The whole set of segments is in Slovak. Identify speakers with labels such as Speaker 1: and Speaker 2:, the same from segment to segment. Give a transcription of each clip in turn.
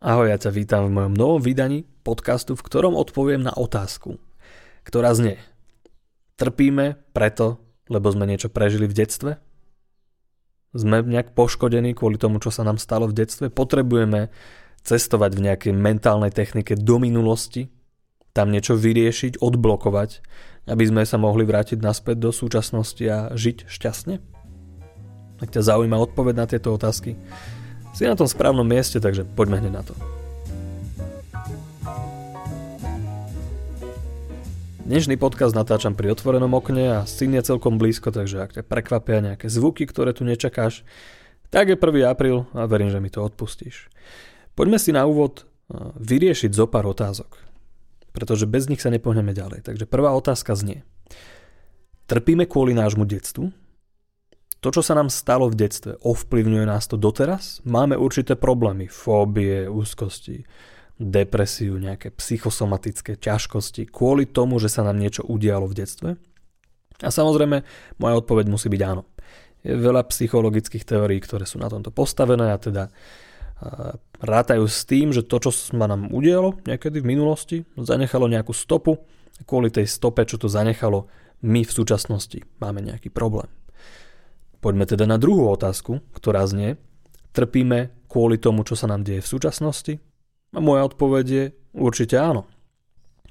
Speaker 1: Ahoj, ja ťa vítam v mojom novom vydaní podcastu, v ktorom odpoviem na otázku, ktorá znie Trpíme preto, lebo sme niečo prežili v detstve? Sme nejak poškodení kvôli tomu, čo sa nám stalo v detstve? Potrebujeme cestovať v nejakej mentálnej technike do minulosti? Tam niečo vyriešiť, odblokovať, aby sme sa mohli vrátiť naspäť do súčasnosti a žiť šťastne? Ak ťa zaujíma odpoveď na tieto otázky, si na tom správnom mieste, takže poďme hneď na to. Dnešný podcast natáčam pri otvorenom okne a syn je celkom blízko, takže ak ťa prekvapia nejaké zvuky, ktoré tu nečakáš, tak je 1. apríl a verím, že mi to odpustíš. Poďme si na úvod vyriešiť zo pár otázok, pretože bez nich sa nepohneme ďalej. Takže prvá otázka znie. Trpíme kvôli nášmu detstvu? To, čo sa nám stalo v detstve, ovplyvňuje nás to doteraz? Máme určité problémy, fóbie, úzkosti, depresiu, nejaké psychosomatické ťažkosti kvôli tomu, že sa nám niečo udialo v detstve? A samozrejme, moja odpoveď musí byť áno. Je veľa psychologických teórií, ktoré sú na tomto postavené a teda rátajú s tým, že to, čo sa nám udialo niekedy v minulosti, zanechalo nejakú stopu. Kvôli tej stope, čo to zanechalo, my v súčasnosti máme nejaký problém. Poďme teda na druhú otázku, ktorá znie, trpíme kvôli tomu, čo sa nám deje v súčasnosti? A moja odpoveď je určite áno.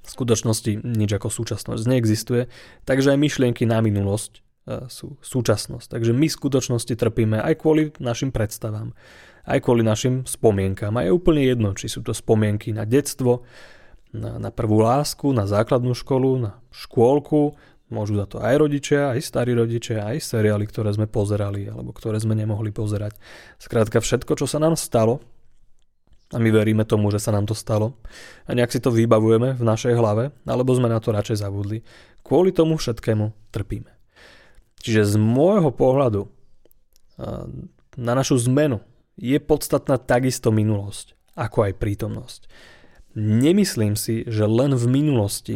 Speaker 1: V skutočnosti nič ako súčasnosť neexistuje, takže aj myšlienky na minulosť e, sú súčasnosť. Takže my v skutočnosti trpíme aj kvôli našim predstavám, aj kvôli našim spomienkám. A je úplne jedno, či sú to spomienky na detstvo, na, na prvú lásku, na základnú školu, na škôlku, Môžu za to aj rodičia, aj starí rodičia, aj seriály, ktoré sme pozerali alebo ktoré sme nemohli pozerať. Skrátka všetko, čo sa nám stalo, a my veríme tomu, že sa nám to stalo a nejak si to vybavujeme v našej hlave, alebo sme na to radšej zabudli. Kvôli tomu všetkému trpíme. Čiže z môjho pohľadu na našu zmenu je podstatná takisto minulosť, ako aj prítomnosť. Nemyslím si, že len v minulosti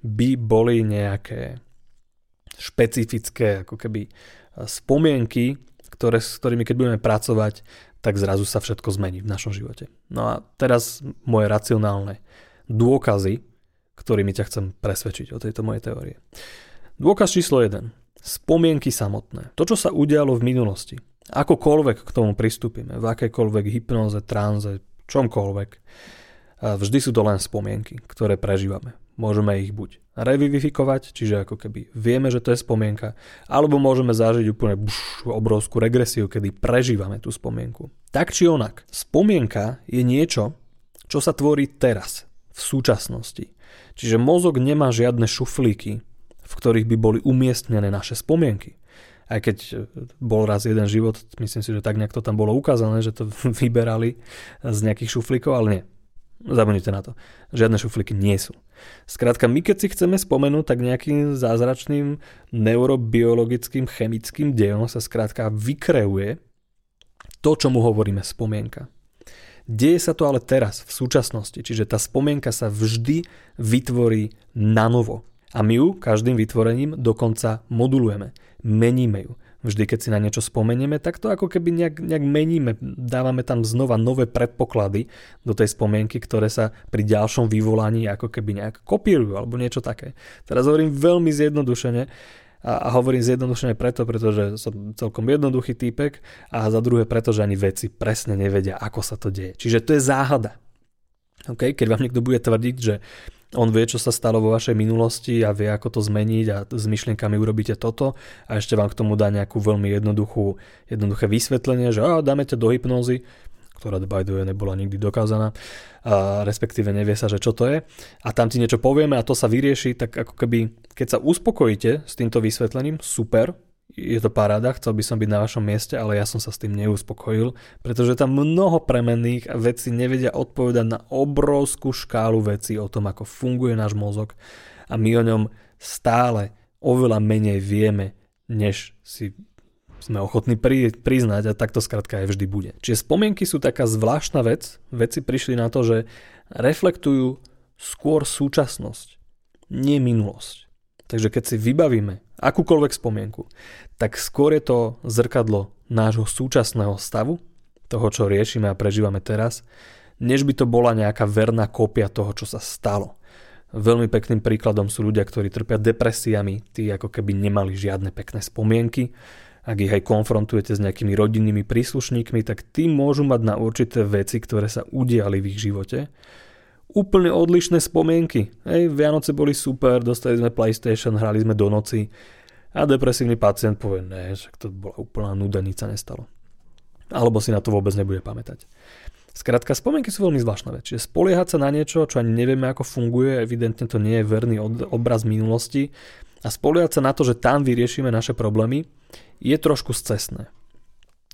Speaker 1: by boli nejaké špecifické ako keby spomienky, ktoré, s ktorými keď budeme pracovať, tak zrazu sa všetko zmení v našom živote. No a teraz moje racionálne dôkazy, ktorými ťa chcem presvedčiť o tejto mojej teórie. Dôkaz číslo 1. Spomienky samotné. To, čo sa udialo v minulosti. Akokoľvek k tomu pristúpime, v akejkoľvek hypnoze, tranze, čomkoľvek, vždy sú to len spomienky, ktoré prežívame môžeme ich buď revivifikovať, čiže ako keby vieme, že to je spomienka, alebo môžeme zažiť úplne bš, obrovskú regresiu, kedy prežívame tú spomienku. Tak či onak, spomienka je niečo, čo sa tvorí teraz, v súčasnosti. Čiže mozog nemá žiadne šuflíky, v ktorých by boli umiestnené naše spomienky. Aj keď bol raz jeden život, myslím si, že tak nejak to tam bolo ukázané, že to vyberali z nejakých šuflíkov, ale nie. Zabudnite na to. Žiadne šuflíky nie sú. Skrátka, my keď si chceme spomenúť, tak nejakým zázračným neurobiologickým chemickým dejom sa skrátka vykreuje to, čo mu hovoríme spomienka. Deje sa to ale teraz, v súčasnosti, čiže tá spomienka sa vždy vytvorí na novo. A my ju každým vytvorením dokonca modulujeme, meníme ju. Vždy, keď si na niečo spomenieme, tak to ako keby nejak, nejak meníme, dávame tam znova nové predpoklady do tej spomienky, ktoré sa pri ďalšom vyvolaní ako keby nejak kopírujú alebo niečo také. Teraz hovorím veľmi zjednodušene, a, a hovorím zjednodušene preto, pretože som celkom jednoduchý týpek a za druhé preto, že ani veci presne nevedia, ako sa to deje. Čiže to je záhada. Okay? Keď vám niekto bude tvrdiť, že on vie, čo sa stalo vo vašej minulosti a vie, ako to zmeniť a s myšlienkami urobíte toto. A ešte vám k tomu dá nejakú veľmi jednoduchú, jednoduché vysvetlenie, že á, dáme ťa do hypnózy, ktorá by the way nebola nikdy dokázaná, a respektíve nevie sa, že čo to je. A tam ti niečo povieme a to sa vyrieši, tak ako keby, keď sa uspokojíte s týmto vysvetlením, super, je to paráda, chcel by som byť na vašom mieste, ale ja som sa s tým neuspokojil, pretože tam mnoho premenných a veci nevedia odpovedať na obrovskú škálu vecí o tom, ako funguje náš mozog a my o ňom stále oveľa menej vieme, než si sme ochotní pri, priznať a takto skrátka aj vždy bude. Čiže spomienky sú taká zvláštna vec, veci prišli na to, že reflektujú skôr súčasnosť, nie minulosť. Takže keď si vybavíme akúkoľvek spomienku, tak skôr je to zrkadlo nášho súčasného stavu, toho, čo riešime a prežívame teraz, než by to bola nejaká verná kópia toho, čo sa stalo. Veľmi pekným príkladom sú ľudia, ktorí trpia depresiami, tí ako keby nemali žiadne pekné spomienky. Ak ich aj konfrontujete s nejakými rodinnými príslušníkmi, tak tí môžu mať na určité veci, ktoré sa udiali v ich živote. Úplne odlišné spomienky. Hej, Vianoce boli super, dostali sme PlayStation, hrali sme do noci a depresívny pacient povie, ne, však to bola úplná nuda, nič sa nestalo. Alebo si na to vôbec nebude pamätať. Skrátka, spomienky sú veľmi zvláštna vec. Čiže spoliehať sa na niečo, čo ani nevieme, ako funguje, evidentne to nie je verný obraz minulosti a spoliehať sa na to, že tam vyriešime naše problémy, je trošku scesné.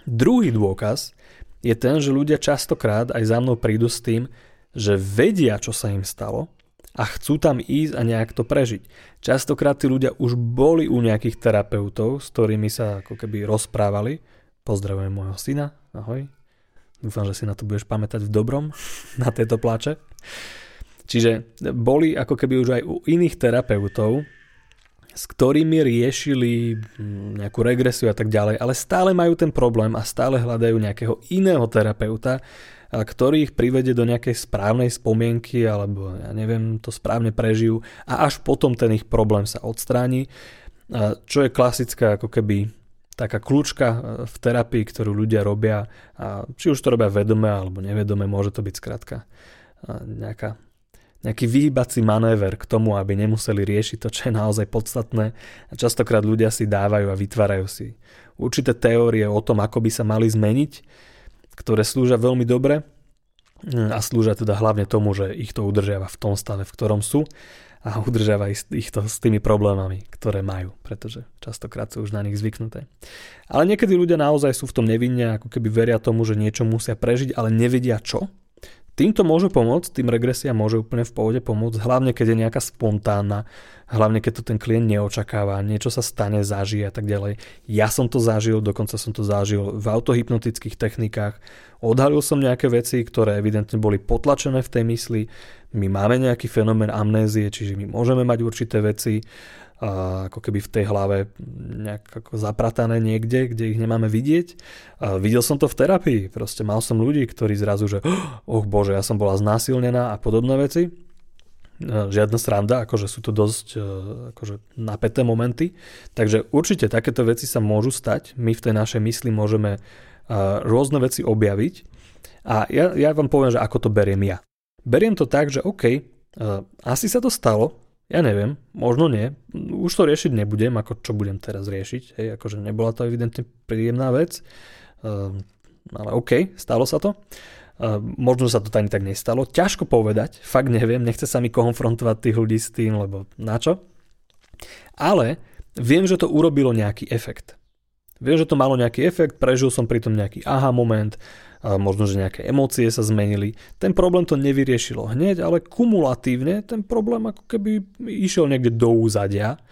Speaker 1: Druhý dôkaz je ten, že ľudia častokrát aj za mnou prídu s tým, že vedia, čo sa im stalo a chcú tam ísť a nejak to prežiť. Častokrát tí ľudia už boli u nejakých terapeutov, s ktorými sa ako keby rozprávali. Pozdravujem môjho syna, ahoj, Dúfam, že si na to budeš pamätať v dobrom, na tieto pláče. Čiže boli ako keby už aj u iných terapeutov, s ktorými riešili hm, nejakú regresiu a tak ďalej, ale stále majú ten problém a stále hľadajú nejakého iného terapeuta, ktorý ich privede do nejakej správnej spomienky alebo ja neviem, to správne prežijú a až potom ten ich problém sa odstráni. Čo je klasická ako keby taká kľúčka e, v terapii, ktorú ľudia robia, a či už to robia vedome alebo nevedome, môže to byť skrátka e, nejaká, nejaký vyhýbací manéver k tomu, aby nemuseli riešiť to, čo je naozaj podstatné. A častokrát ľudia si dávajú a vytvárajú si určité teórie o tom, ako by sa mali zmeniť, ktoré slúžia veľmi dobre a slúžia teda hlavne tomu, že ich to udržiava v tom stave, v ktorom sú a udržiava ich to s tými problémami, ktoré majú, pretože častokrát sú už na nich zvyknuté. Ale niekedy ľudia naozaj sú v tom nevinne, ako keby veria tomu, že niečo musia prežiť, ale nevedia čo. Týmto môže pomôcť, tým regresia môže úplne v pohode pomôcť, hlavne keď je nejaká spontánna, hlavne keď to ten klient neočakáva, niečo sa stane, zažije a tak ďalej. Ja som to zažil, dokonca som to zažil v autohypnotických technikách, odhalil som nejaké veci, ktoré evidentne boli potlačené v tej mysli, my máme nejaký fenomén amnézie, čiže my môžeme mať určité veci, a ako keby v tej hlave nejak ako zapratané niekde, kde ich nemáme vidieť. A videl som to v terapii, proste mal som ľudí, ktorí zrazu, že oh bože, ja som bola znásilnená a podobné veci. Žiadna sranda, akože sú to dosť e, akože napäté momenty. Takže určite takéto veci sa môžu stať. My v tej našej mysli môžeme e, rôzne veci objaviť. A ja, ja vám poviem, že ako to beriem ja. Beriem to tak, že OK, asi sa to stalo, ja neviem, možno nie. Už to riešiť nebudem, ako čo budem teraz riešiť. Hej, akože nebola to evidentne príjemná vec. Uh, ale OK, stalo sa to. Uh, možno sa to ani tak nestalo. Ťažko povedať, fakt neviem, nechce sa mi konfrontovať tých ľudí s tým, lebo na čo. Ale viem, že to urobilo nejaký efekt. Viem, že to malo nejaký efekt, prežil som pri tom nejaký aha moment, možno, že nejaké emócie sa zmenili. Ten problém to nevyriešilo hneď, ale kumulatívne ten problém ako keby išiel niekde do úzadia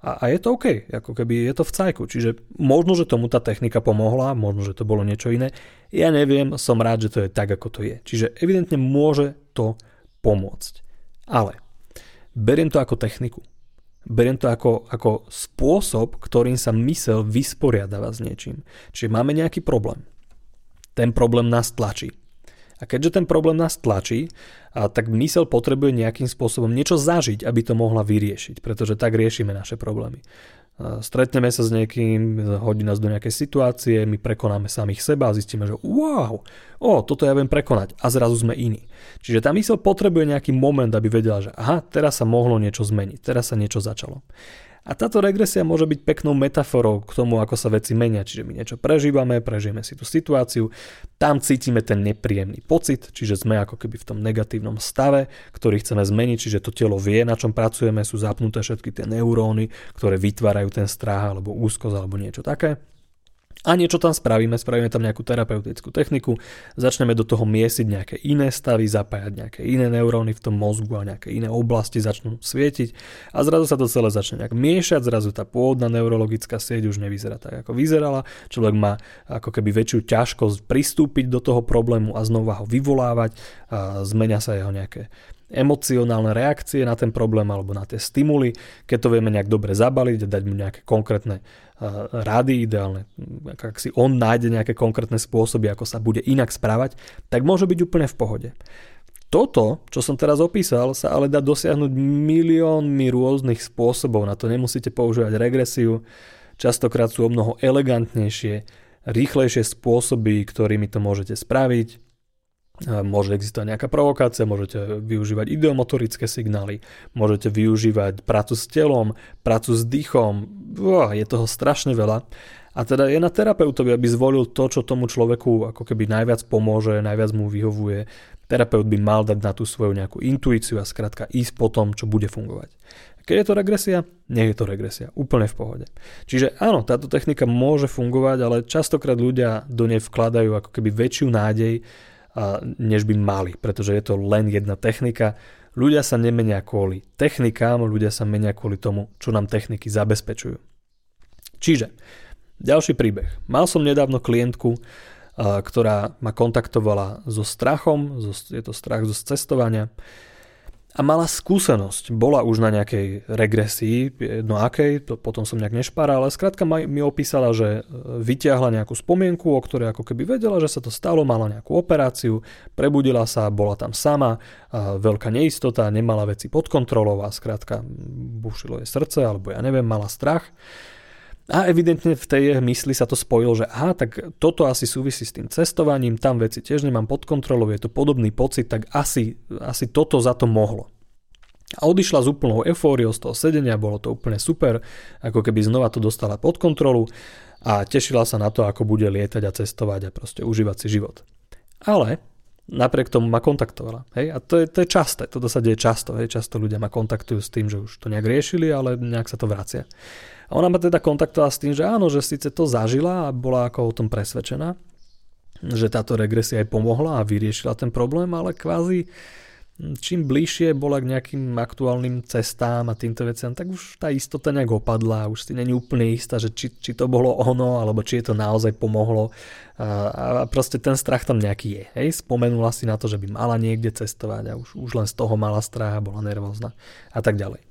Speaker 1: a, a je to OK, ako keby je to v cajku. Čiže možno, že tomu tá technika pomohla, možno, že to bolo niečo iné. Ja neviem, som rád, že to je tak, ako to je. Čiže evidentne môže to pomôcť. Ale beriem to ako techniku. Beriem to ako, ako spôsob, ktorým sa mysel vysporiadáva s niečím. Čiže máme nejaký problém ten problém nás tlačí. A keďže ten problém nás tlačí, a tak mysel potrebuje nejakým spôsobom niečo zažiť, aby to mohla vyriešiť, pretože tak riešime naše problémy. Stretneme sa s niekým, hodí nás do nejakej situácie, my prekonáme samých seba a zistíme, že wow, o, toto ja viem prekonať a zrazu sme iní. Čiže tá mysel potrebuje nejaký moment, aby vedela, že aha, teraz sa mohlo niečo zmeniť, teraz sa niečo začalo. A táto regresia môže byť peknou metaforou k tomu, ako sa veci menia. Čiže my niečo prežívame, prežijeme si tú situáciu, tam cítime ten nepríjemný pocit, čiže sme ako keby v tom negatívnom stave, ktorý chceme zmeniť, čiže to telo vie, na čom pracujeme, sú zapnuté všetky tie neuróny, ktoré vytvárajú ten strach alebo úzkosť alebo niečo také a niečo tam spravíme, spravíme tam nejakú terapeutickú techniku, začneme do toho miesiť nejaké iné stavy, zapájať nejaké iné neuróny v tom mozgu a nejaké iné oblasti začnú svietiť a zrazu sa to celé začne nejak miešať, zrazu tá pôvodná neurologická sieť už nevyzerá tak, ako vyzerala, človek má ako keby väčšiu ťažkosť pristúpiť do toho problému a znova ho vyvolávať, a zmenia sa jeho nejaké emocionálne reakcie na ten problém alebo na tie stimuly, keď to vieme nejak dobre zabaliť a dať mu nejaké konkrétne rady, ideálne, ak si on nájde nejaké konkrétne spôsoby, ako sa bude inak správať, tak môže byť úplne v pohode. Toto, čo som teraz opísal, sa ale dá dosiahnuť miliónmi rôznych spôsobov. Na to nemusíte používať regresiu. Častokrát sú o mnoho elegantnejšie, rýchlejšie spôsoby, ktorými to môžete spraviť. Môže existovať nejaká provokácia, môžete využívať ideomotorické signály, môžete využívať prácu s telom, prácu s dýchom, je toho strašne veľa. A teda je na terapeutovi, aby zvolil to, čo tomu človeku ako keby najviac pomôže, najviac mu vyhovuje. Terapeut by mal dať na tú svoju nejakú intuíciu a skrátka ísť po tom, čo bude fungovať. Keď je to regresia, nech je to regresia. Úplne v pohode. Čiže áno, táto technika môže fungovať, ale častokrát ľudia do nej vkladajú ako keby väčšiu nádej, než by mali, pretože je to len jedna technika. Ľudia sa nemenia kvôli technikám, ľudia sa menia kvôli tomu, čo nám techniky zabezpečujú. Čiže, ďalší príbeh. Mal som nedávno klientku, ktorá ma kontaktovala so strachom, je to strach zo cestovania a mala skúsenosť. Bola už na nejakej regresii, no akej, to potom som nejak nešpáral, ale skrátka mi opísala, že e, vyťahla nejakú spomienku, o ktorej ako keby vedela, že sa to stalo, mala nejakú operáciu, prebudila sa, bola tam sama, veľká neistota, nemala veci pod kontrolou a skrátka bušilo jej srdce, alebo ja neviem, mala strach. A evidentne v tej mysli sa to spojilo, že aha, tak toto asi súvisí s tým cestovaním, tam veci tiež nemám pod kontrolou, je to podobný pocit, tak asi, asi toto za to mohlo. A odišla s úplnou eufóriou z toho sedenia, bolo to úplne super, ako keby znova to dostala pod kontrolu a tešila sa na to, ako bude lietať a cestovať a proste užívať si život. Ale napriek tomu ma kontaktovala. Hej? A to je, to je časté, toto sa deje často. Hej? Často ľudia ma kontaktujú s tým, že už to nejak riešili, ale nejak sa to vracia. A ona ma teda kontaktovala s tým, že áno, že síce to zažila a bola ako o tom presvedčená, že táto regresia aj pomohla a vyriešila ten problém, ale kvázi čím bližšie bola k nejakým aktuálnym cestám a týmto veciam, tak už tá istota nejak opadla, už si není úplne istá, že či, či to bolo ono, alebo či je to naozaj pomohlo. A, a proste ten strach tam nejaký je. Hej? Spomenula si na to, že by mala niekde cestovať a už, už len z toho mala strach a bola nervózna a tak ďalej.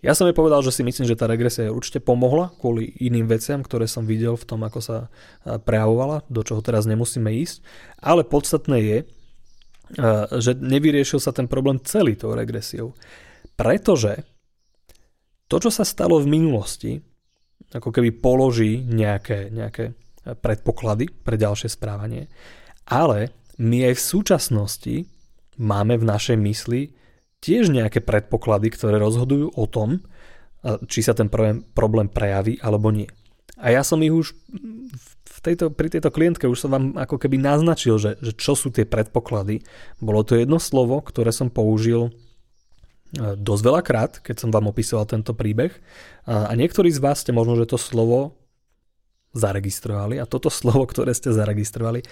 Speaker 1: Ja som jej povedal, že si myslím, že tá regresia jej určite pomohla kvôli iným veciam, ktoré som videl v tom, ako sa prejavovala, do čoho teraz nemusíme ísť. Ale podstatné je, že nevyriešil sa ten problém celý tou regresiou. Pretože to, čo sa stalo v minulosti, ako keby položí nejaké, nejaké predpoklady pre ďalšie správanie, ale my aj v súčasnosti máme v našej mysli tiež nejaké predpoklady, ktoré rozhodujú o tom, či sa ten problém prejaví alebo nie. A ja som ich už v tejto, pri tejto klientke už som vám ako keby naznačil, že, že čo sú tie predpoklady. Bolo to jedno slovo, ktoré som použil e, dosť veľakrát, keď som vám opisoval tento príbeh. A niektorí z vás ste možno, že to slovo zaregistrovali a toto slovo, ktoré ste zaregistrovali,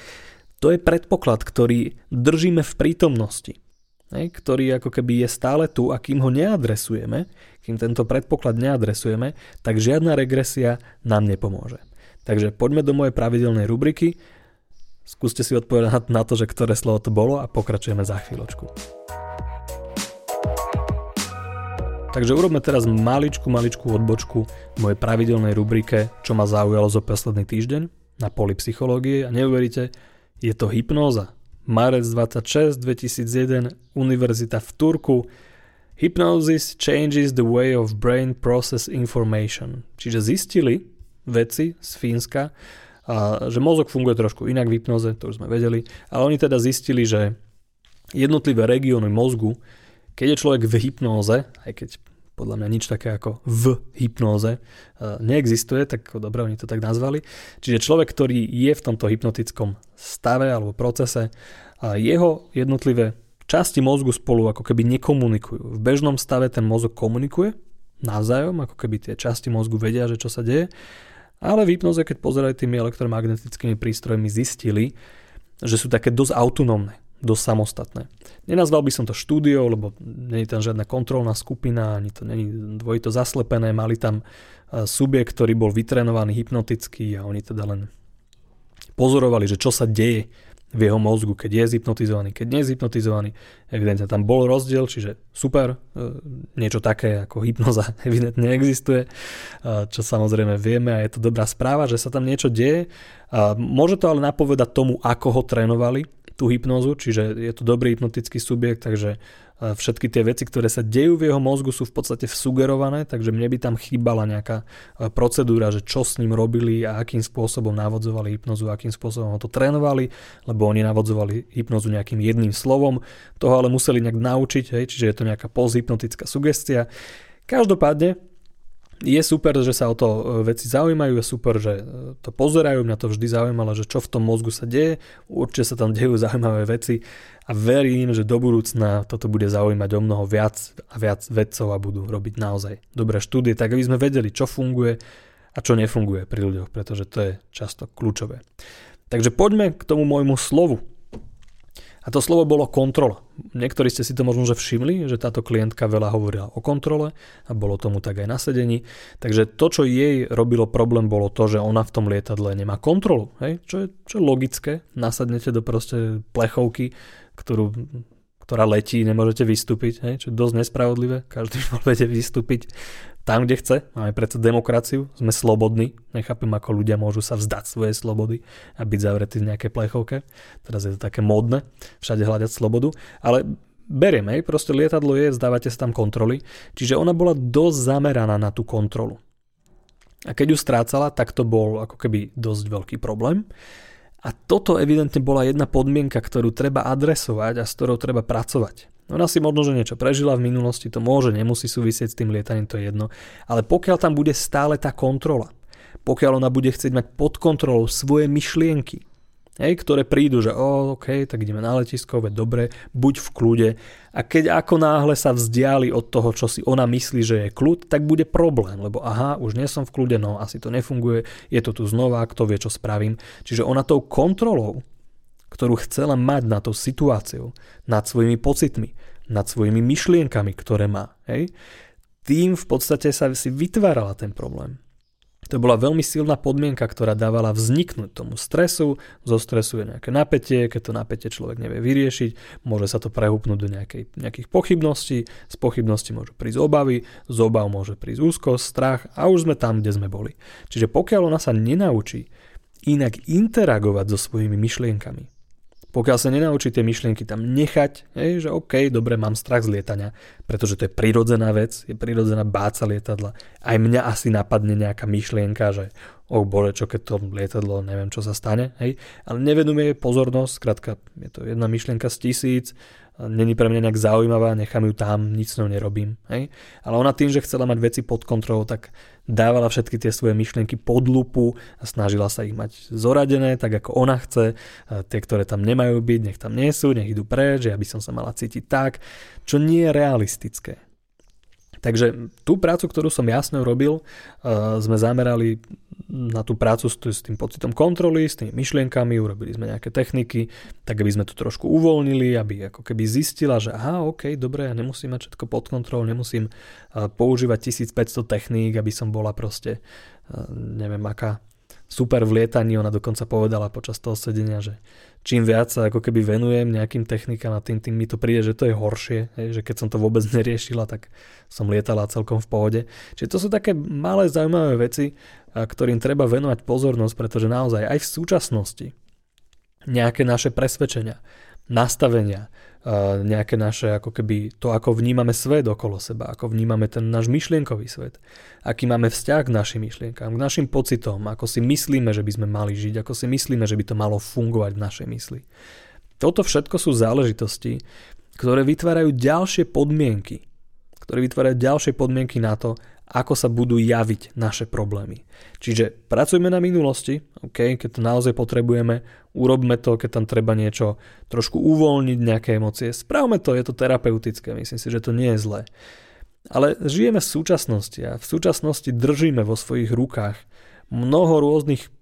Speaker 1: to je predpoklad, ktorý držíme v prítomnosti ktorý ako keby je stále tu a kým ho neadresujeme, kým tento predpoklad neadresujeme, tak žiadna regresia nám nepomôže. Takže poďme do mojej pravidelnej rubriky, skúste si odpovedať na to, že ktoré slovo to bolo a pokračujeme za chvíľočku. Takže urobme teraz maličku, maličku odbočku v mojej pravidelnej rubrike, čo ma zaujalo zo posledný týždeň na poli psychológie a neuveríte, je to hypnóza marec 26 2001, Univerzita v Turku. Hypnosis changes the way of brain process information. Čiže zistili vedci z Fínska, a, že mozog funguje trošku inak v hypnoze, to už sme vedeli, ale oni teda zistili, že jednotlivé regióny mozgu, keď je človek v hypnóze, aj keď podľa mňa nič také ako v hypnóze neexistuje, tak dobre, oni to tak nazvali. Čiže človek, ktorý je v tomto hypnotickom stave alebo procese, jeho jednotlivé časti mozgu spolu ako keby nekomunikujú. V bežnom stave ten mozog komunikuje navzájom, ako keby tie časti mozgu vedia, že čo sa deje, ale v hypnoze, keď pozerajú tými elektromagnetickými prístrojmi, zistili, že sú také dosť autonómne dosť samostatné. Nenazval by som to štúdiou, lebo je tam žiadna kontrolná skupina, ani to není dvojito zaslepené, mali tam e, subjekt, ktorý bol vytrenovaný hypnoticky a oni teda len pozorovali, že čo sa deje v jeho mozgu, keď je zhypnotizovaný, keď nie je zhypnotizovaný. Evidentne tam bol rozdiel, čiže super, e, niečo také ako hypnoza evidentne existuje, e, čo samozrejme vieme a je to dobrá správa, že sa tam niečo deje. Môže to ale napovedať tomu, ako ho trénovali, tú hypnozu, čiže je to dobrý hypnotický subjekt, takže všetky tie veci, ktoré sa dejú v jeho mozgu sú v podstate sugerované, takže mne by tam chýbala nejaká procedúra, že čo s ním robili a akým spôsobom navodzovali hypnozu, akým spôsobom ho to trénovali, lebo oni navodzovali hypnozu nejakým jedným slovom, toho ale museli nejak naučiť, hej, čiže je to nejaká posthypnotická sugestia. Každopádne, je super, že sa o to e, veci zaujímajú, je super, že e, to pozerajú, mňa to vždy zaujímalo, že čo v tom mozgu sa deje, určite sa tam dejú zaujímavé veci. A verím, že do budúcna toto bude zaujímať o mnoho viac a viac vedcov a budú robiť naozaj dobré štúdie, tak aby sme vedeli, čo funguje a čo nefunguje pri ľuďoch, pretože to je často kľúčové. Takže poďme k tomu môjmu slovu, a to slovo bolo kontrola. Niektorí ste si to možno že všimli, že táto klientka veľa hovorila o kontrole a bolo tomu tak aj na sedení. Takže to, čo jej robilo problém, bolo to, že ona v tom lietadle nemá kontrolu. Hej? Čo, je, čo je logické. Nasadnete do proste plechovky, ktorú ktorá letí, nemôžete vystúpiť, hej, čo je dosť nespravodlivé, každý môže vystúpiť tam, kde chce, máme predsa demokraciu, sme slobodní, nechápem, ako ľudia môžu sa vzdať svojej slobody a byť zavretí v nejakej plechovke, teraz je to také módne, všade hľadať slobodu, ale beriem, hej, proste lietadlo je, zdávate sa tam kontroly, čiže ona bola dosť zameraná na tú kontrolu. A keď ju strácala, tak to bol ako keby dosť veľký problém. A toto evidentne bola jedna podmienka, ktorú treba adresovať a s ktorou treba pracovať. Ona si možno, že niečo prežila v minulosti, to môže, nemusí súvisieť s tým lietaním, to je jedno. Ale pokiaľ tam bude stále tá kontrola, pokiaľ ona bude chcieť mať pod kontrolou svoje myšlienky, hej, ktoré prídu, že oh, OK, tak ideme na letisko, veď dobre, buď v kľude. A keď ako náhle sa vzdiali od toho, čo si ona myslí, že je kľud, tak bude problém, lebo aha, už nie som v kľude, no asi to nefunguje, je to tu znova, kto vie, čo spravím. Čiže ona tou kontrolou, ktorú chcela mať nad tou situáciou, nad svojimi pocitmi, nad svojimi myšlienkami, ktoré má, hej, tým v podstate sa si vytvárala ten problém. To bola veľmi silná podmienka, ktorá dávala vzniknúť tomu stresu. Zo stresu je nejaké napätie, keď to napätie človek nevie vyriešiť, môže sa to prehúpnúť do nejakej, nejakých pochybností, z pochybností môžu prísť obavy, z obav môže prísť úzkosť, strach a už sme tam, kde sme boli. Čiže pokiaľ ona sa nenaučí inak interagovať so svojimi myšlienkami, pokiaľ sa nenaučí tie myšlienky tam nechať, hej, že OK, dobre, mám strach z lietania, pretože to je prirodzená vec, je prirodzená báca lietadla. Aj mňa asi napadne nejaká myšlienka, že oh bože, čo keď to lietadlo, neviem, čo sa stane, hej, ale nevenuje pozornosť, skrátka, je to jedna myšlienka z tisíc, není pre mňa nejak zaujímavá, nechám ju tam, nič s ňou nerobím. Hej? Ale ona tým, že chcela mať veci pod kontrolou, tak dávala všetky tie svoje myšlienky pod lupu a snažila sa ich mať zoradené, tak ako ona chce. Tie, ktoré tam nemajú byť, nech tam nie sú, nech idú preč, že ja som sa mala cítiť tak, čo nie je realistické. Takže tú prácu, ktorú som jasne robil, sme zamerali na tú prácu s, s tým pocitom kontroly, s tými myšlienkami, urobili sme nejaké techniky, tak aby sme to trošku uvoľnili, aby ako keby zistila, že aha, ok, dobre, ja nemusím mať všetko pod kontrolou, nemusím používať 1500 techník, aby som bola proste, neviem aká, super v lietaní, ona dokonca povedala počas toho sedenia, že čím viac sa ako keby venujem nejakým technikám a tým, tým mi to príde, že to je horšie, že keď som to vôbec neriešila, tak som lietala celkom v pohode. Čiže to sú také malé zaujímavé veci, ktorým treba venovať pozornosť, pretože naozaj aj v súčasnosti nejaké naše presvedčenia, nastavenia, nejaké naše, ako keby to, ako vnímame svet okolo seba, ako vnímame ten náš myšlienkový svet, aký máme vzťah k našim myšlienkám, k našim pocitom, ako si myslíme, že by sme mali žiť, ako si myslíme, že by to malo fungovať v našej mysli. Toto všetko sú záležitosti, ktoré vytvárajú ďalšie podmienky, ktoré vytvárajú ďalšie podmienky na to, ako sa budú javiť naše problémy. Čiže pracujme na minulosti, okay, keď to naozaj potrebujeme, urobme to, keď tam treba niečo trošku uvoľniť, nejaké emócie. Spravme to, je to terapeutické, myslím si, že to nie je zlé. Ale žijeme v súčasnosti a v súčasnosti držíme vo svojich rukách mnoho rôznych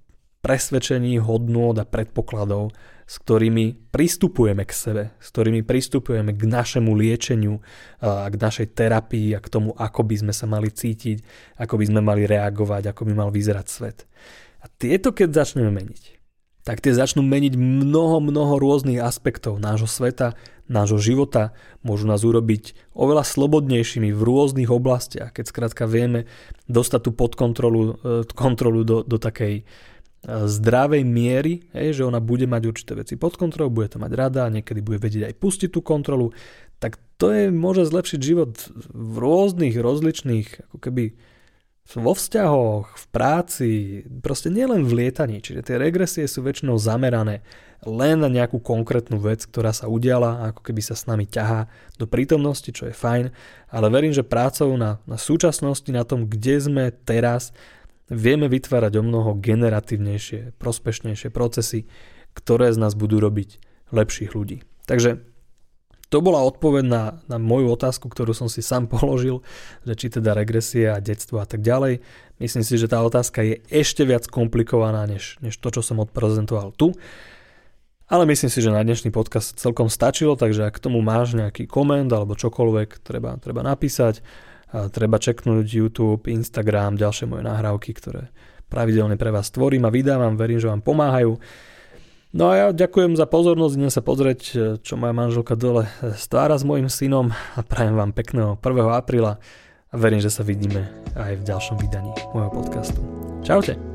Speaker 1: presvedčení, hodnôt a predpokladov, s ktorými pristupujeme k sebe, s ktorými pristupujeme k našemu liečeniu, a k našej terapii a k tomu, ako by sme sa mali cítiť, ako by sme mali reagovať, ako by mal vyzerať svet. A tieto, keď začneme meniť, tak tie začnú meniť mnoho, mnoho rôznych aspektov nášho sveta, nášho života, môžu nás urobiť oveľa slobodnejšími v rôznych oblastiach, keď skrátka vieme dostať tú pod kontrolu, e, kontrolu do, do takej zdravej miery, hej, že ona bude mať určité veci pod kontrolou, bude to mať rada, niekedy bude vedieť aj pustiť tú kontrolu, tak to je, môže zlepšiť život v rôznych, rozličných, ako keby vo vzťahoch, v práci, proste nielen v lietaní. Čiže tie regresie sú väčšinou zamerané len na nejakú konkrétnu vec, ktorá sa udiala, ako keby sa s nami ťahá do prítomnosti, čo je fajn, ale verím, že prácou na, na súčasnosti, na tom, kde sme teraz, vieme vytvárať o mnoho generatívnejšie, prospešnejšie procesy, ktoré z nás budú robiť lepších ľudí. Takže to bola odpoveď na, na moju otázku, ktorú som si sám položil, že či teda regresia a detstvo a tak ďalej. Myslím si, že tá otázka je ešte viac komplikovaná, než, než to, čo som odprezentoval tu. Ale myslím si, že na dnešný podcast celkom stačilo, takže ak k tomu máš nejaký koment alebo čokoľvek, treba, treba napísať. Treba čeknúť YouTube, Instagram, ďalšie moje nahrávky, ktoré pravidelne pre vás tvorím a vydávam. Verím, že vám pomáhajú. No a ja ďakujem za pozornosť, idem sa pozrieť, čo moja manželka dole stvára s mojim synom a prajem vám pekného 1. apríla a verím, že sa vidíme aj v ďalšom vydaní môjho podcastu. Čaute.